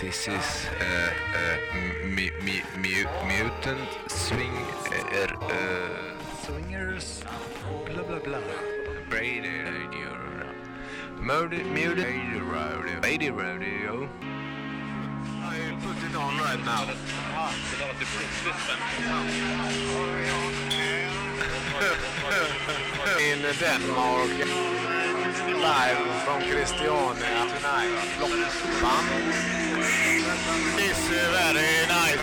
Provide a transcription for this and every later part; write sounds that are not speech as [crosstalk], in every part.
This is uh, uh, mu- mu- mu- mutant swing er, uh, swingers. Blah blah blah. Brady radio. Murder, muted radio, radio, radio, radio. I put it on right now. [laughs] In Denmark, live from Christiania tonight. Blockband. It's very nice.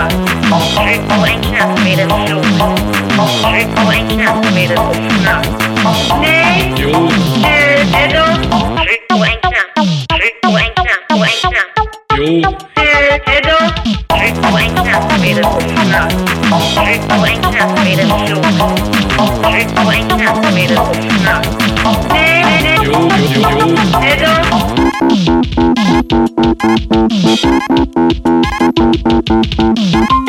out. Blank estimated to blank estimated to not. Nay, Edom, blank now, blank now, blank now. Edom, blank estimated to not. Blank estimated to blank estimated to not. Nay, Edom. Thank you.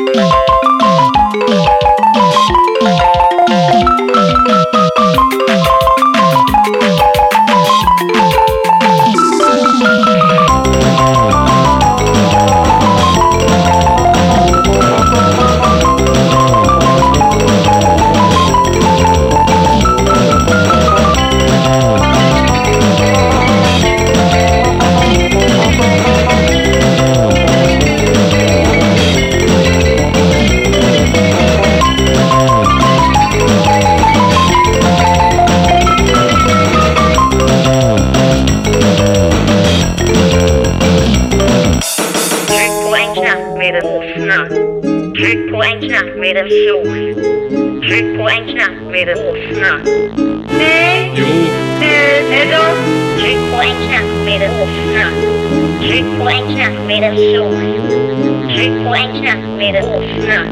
knappt åsna. Tryck på en knapp med en sol. Tryck på en knapp med en åsna.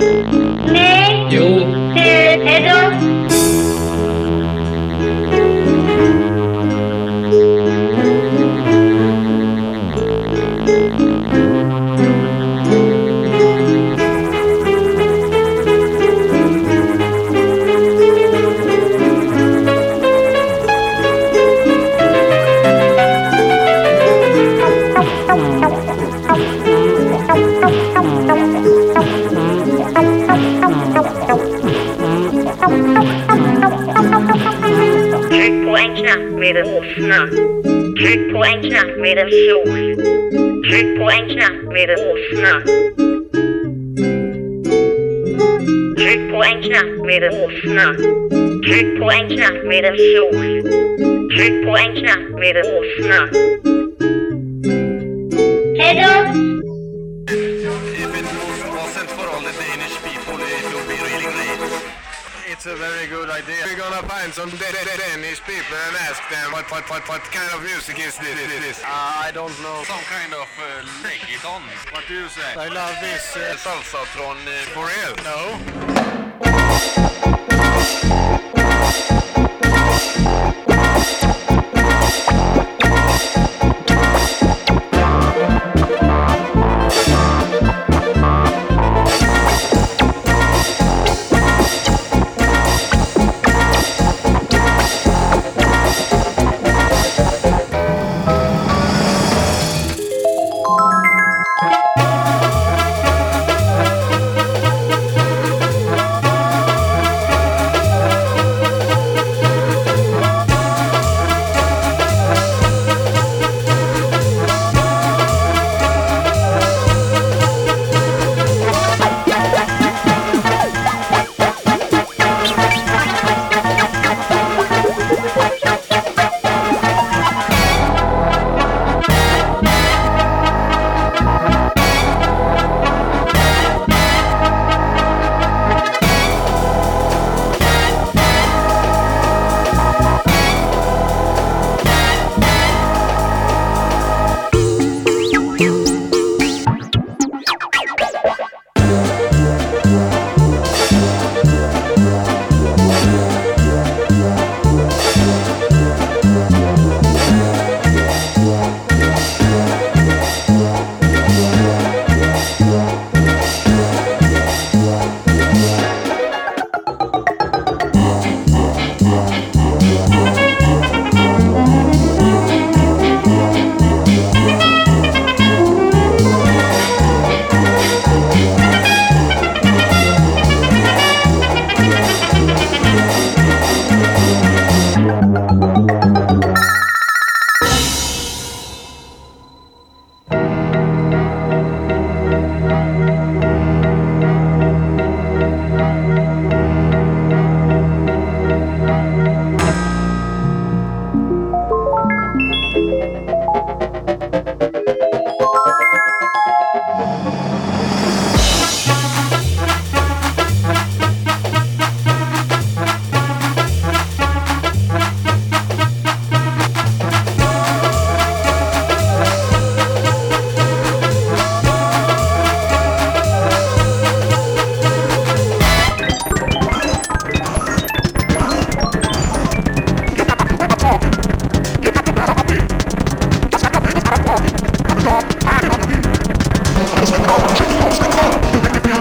Nej! Jo! Du är! En knapp med en sol. Tryck på en knapp med att lyssna. Tryck på en knapp med att lyssna. Tryck på en knapp med en på en knapp med good idea. We're gonna find some Da- Da- Da- Danish people and ask them what, what, what, what kind of music is this? this? Uh, I don't know. Some kind of uh, reggaeton. What do you say? I love this uh, salsa from uh, for real. No.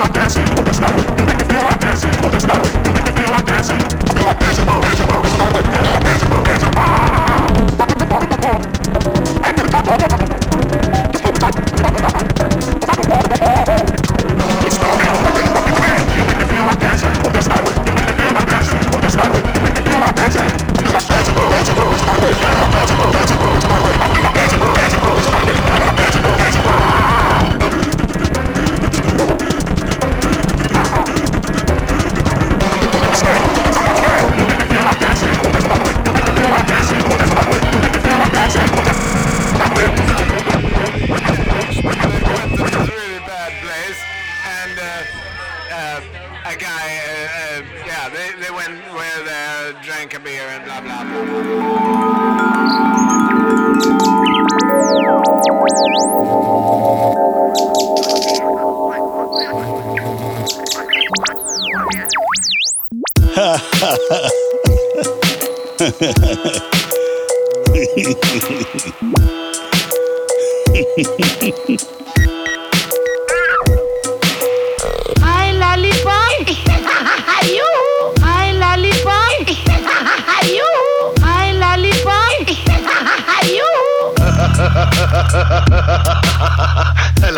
I'm dancing. Oh, that's not. You make me feel I'm dancing. Oh, that's not.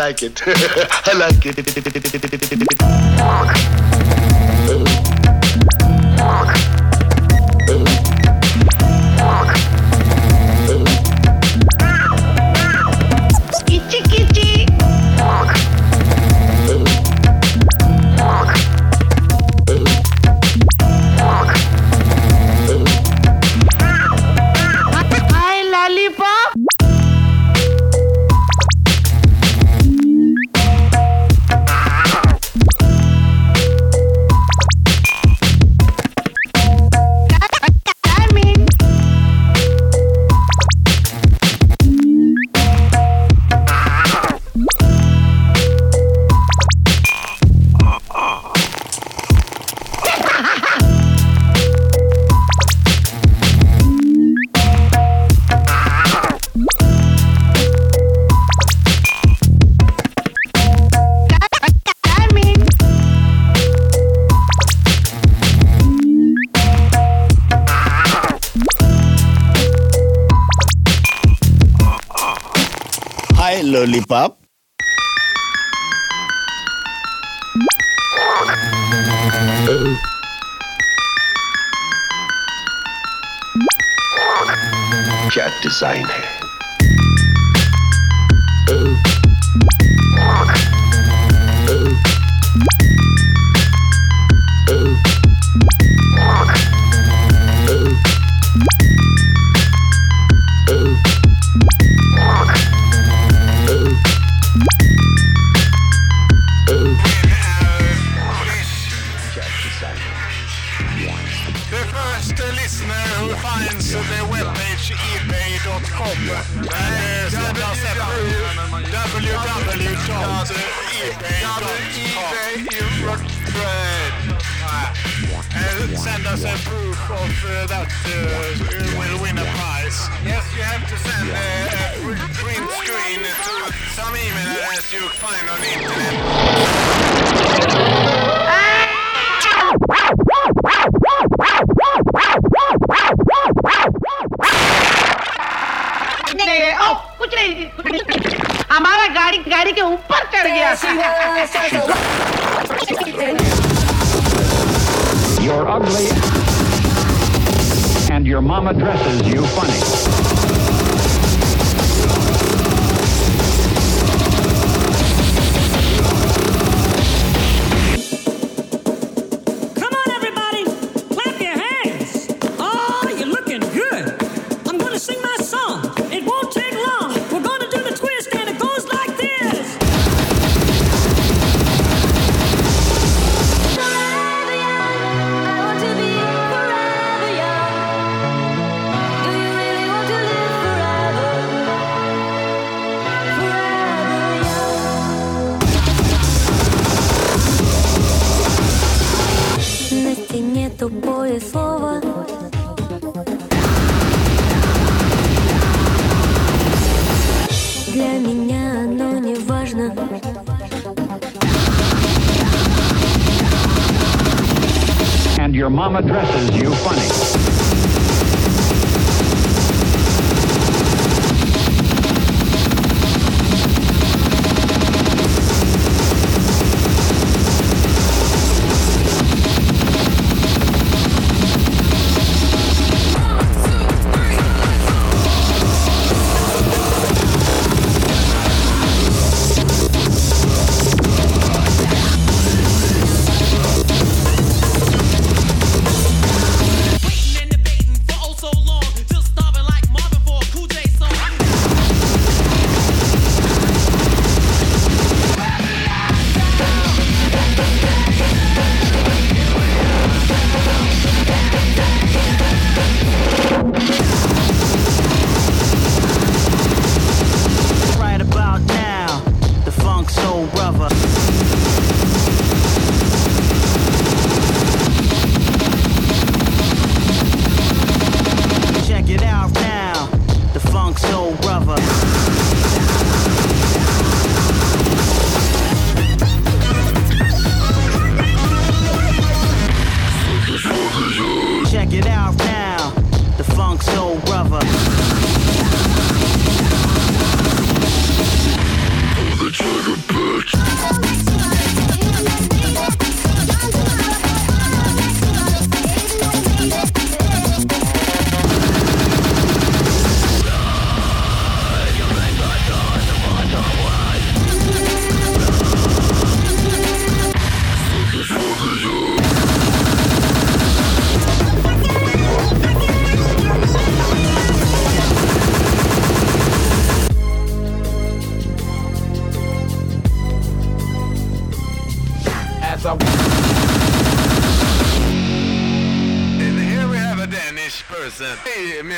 Like it. [laughs] I like it. [laughs] क्या design है us a proof of uh, that uh, will win a prize. Yes, you have to send uh, a print screen to some email address you find on the internet. हमारा गाड़ी गाड़ी के ऊपर चढ़ गया You're ugly, and your mama dresses you funny.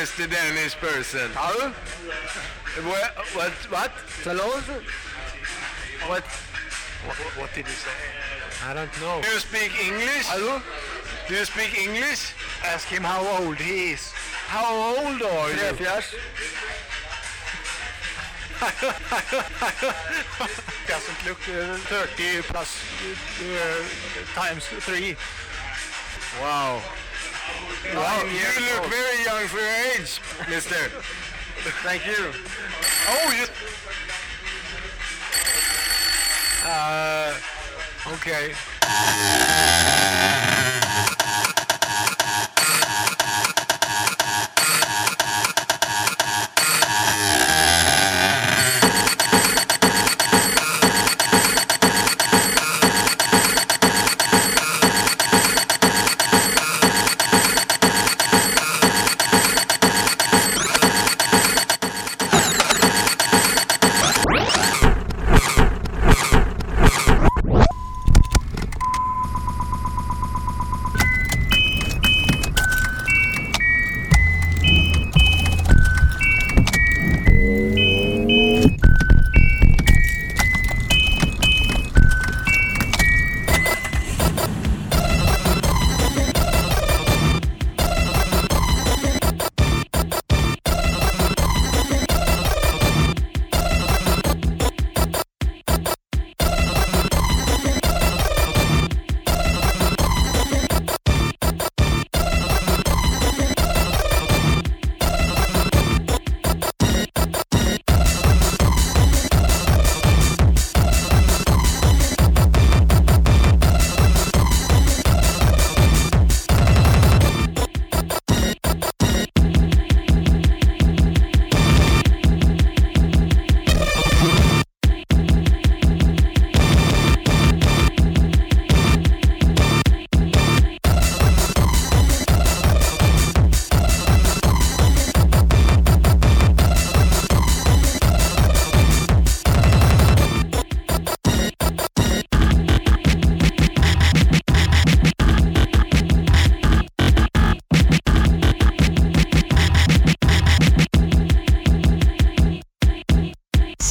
Mr. Danish person. How? What? What? What? Hello? What? What, what did you say? I don't know. Do you speak English? Hello? Do you speak English? Ask him how old he is. How old are you? Trefjärs? [laughs] Doesn't look uh, 30 plus uh, times 3. Wow. Wow, you look very young for your age, mister. Thank you. Oh, you... Uh, okay.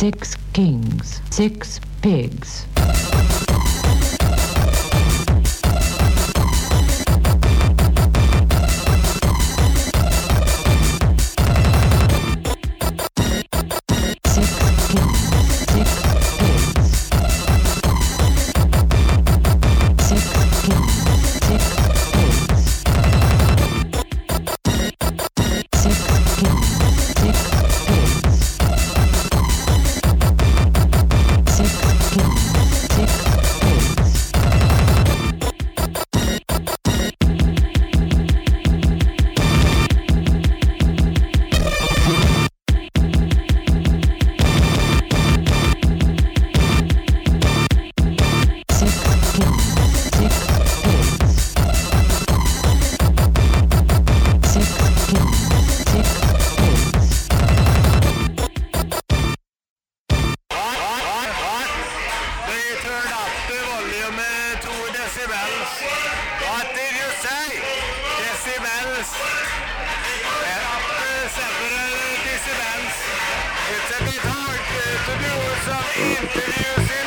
Six kings, six pigs. To do some interviews in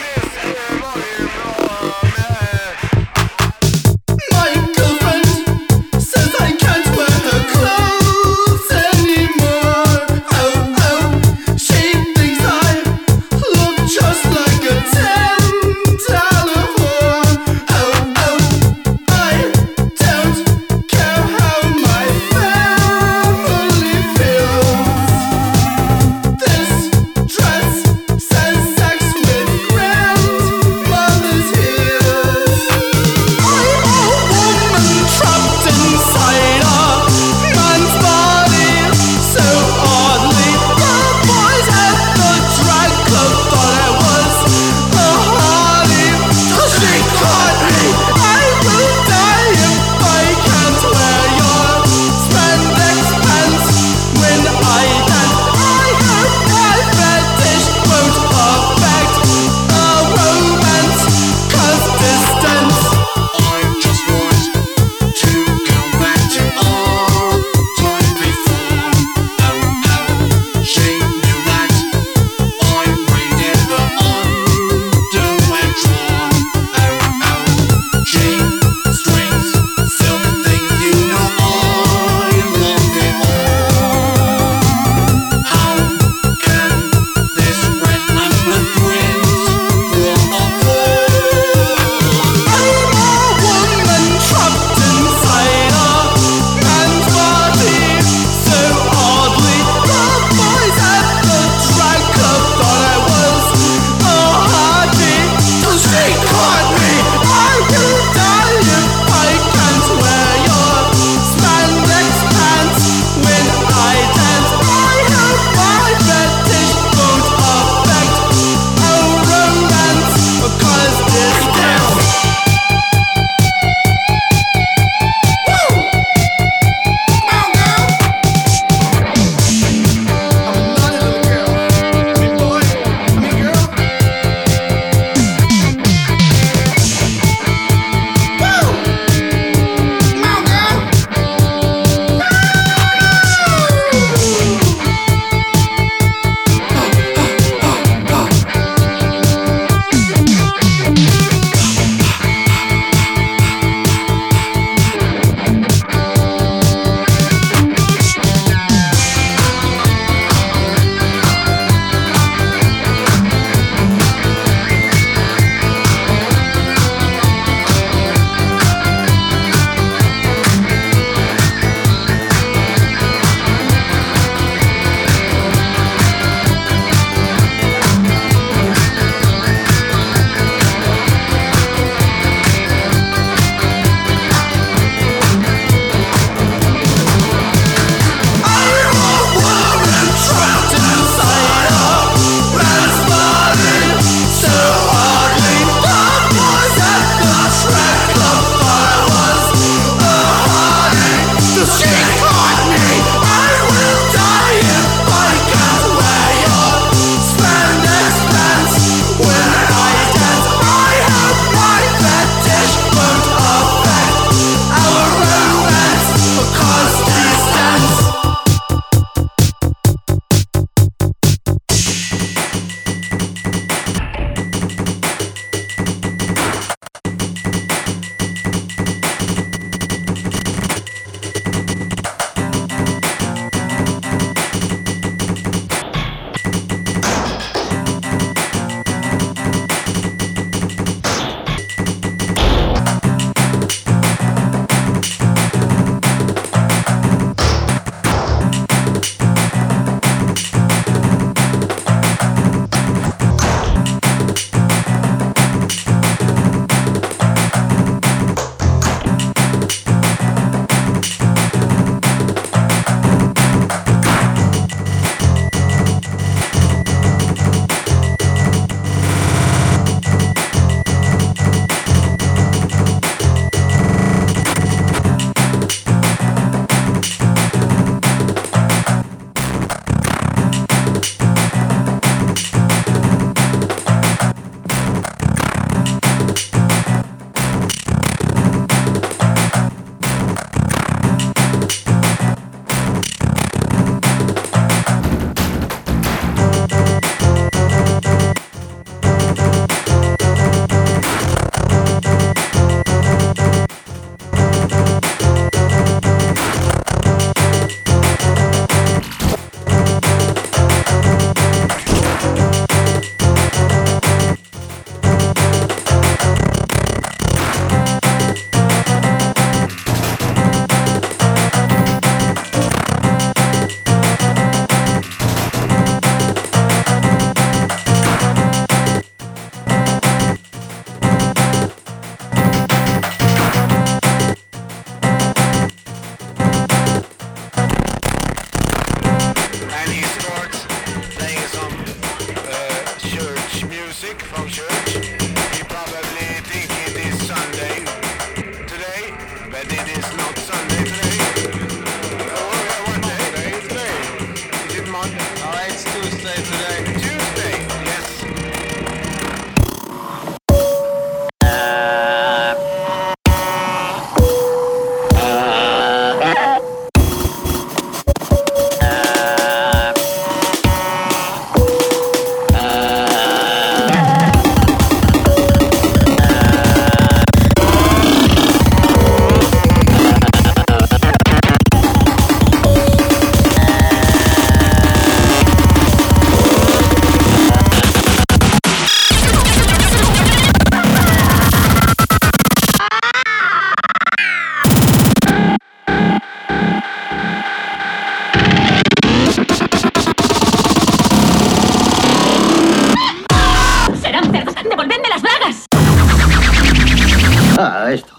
Ah, esto.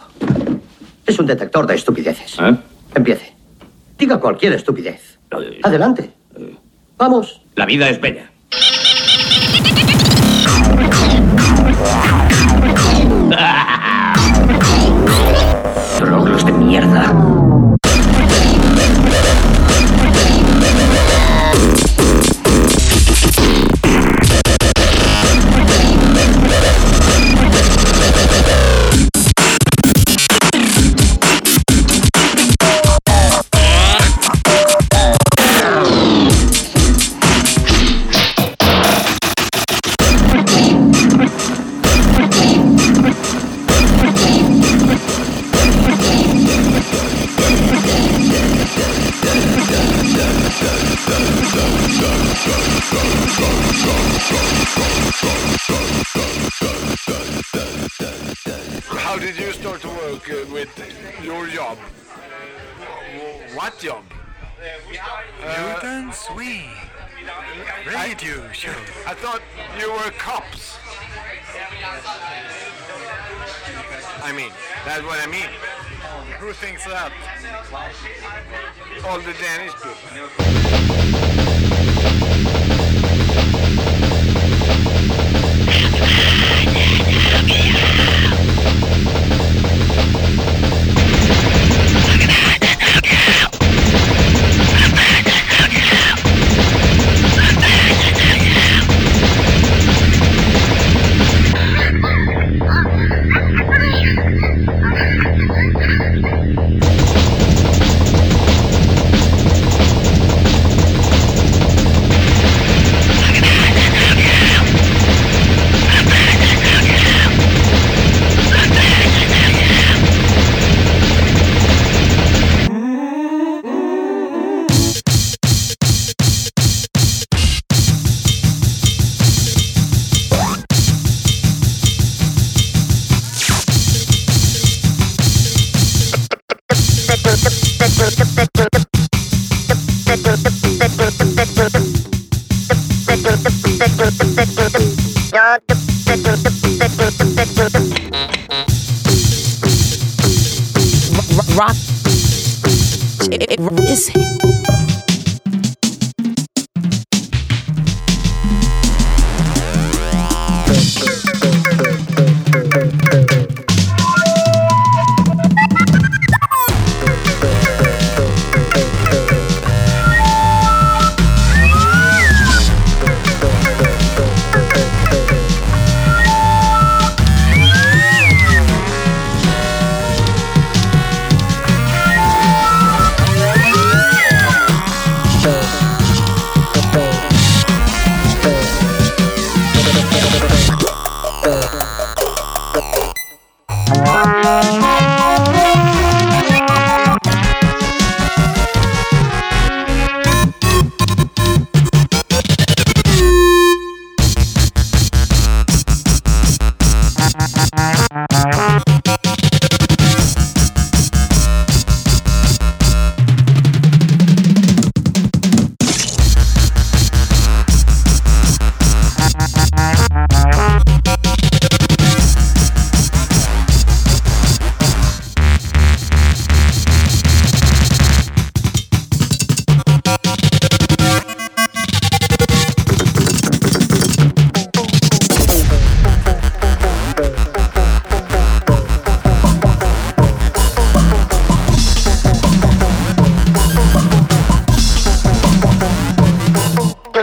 Es un detector de estupideces. Empiece. Diga cualquier estupidez. Adelante. Vamos. La vida es bella. Troglos de mierda.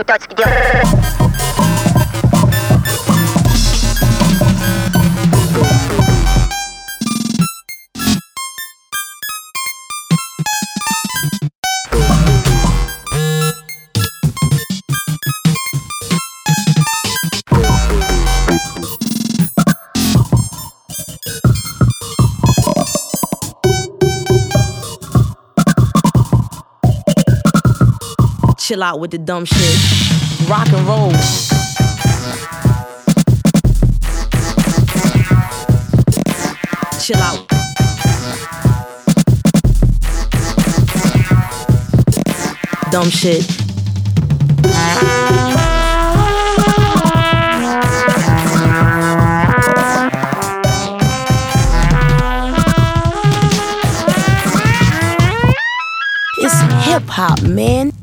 Точки дела. chill out with the dumb shit. Rock and roll. Chill out. Dumb shit. It's hip hop, man.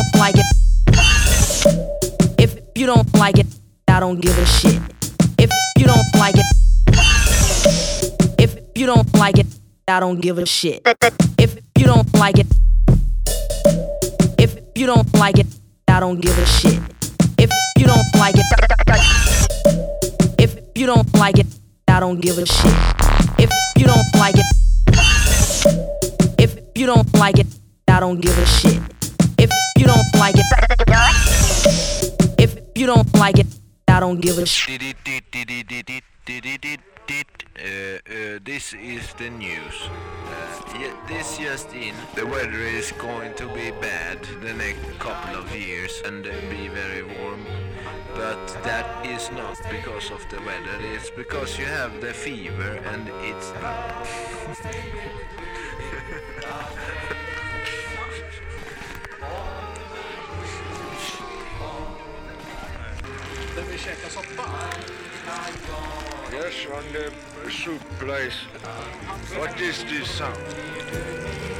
Don't like it, if you don't like it, I don't give a shit. If you don't like it, if you don't like it, I don't give a shit. If you don't like it, if you don't like it, I don't give a shit. If you don't like it, if you don't like it, I don't give a shit. If you don't like it, if you don't like it, I don't give a shit. You don't like it, if you don't like it, I don't give a shit. Uh, uh, this is the news. Uh, this just in. The weather is going to be bad the next couple of years and be very warm. But that is not because of the weather. It's because you have the fever and it's. [laughs] Yes, on the soup place. What is this sound?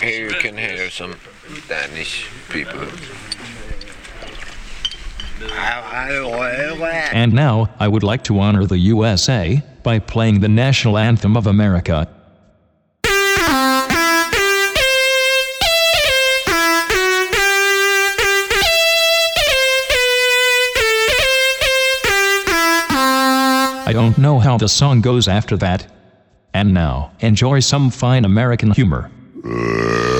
Here you can hear some Danish people. And now, I would like to honor the USA by playing the national anthem of America. I don't know how the song goes after that. And now, enjoy some fine American humor. [laughs]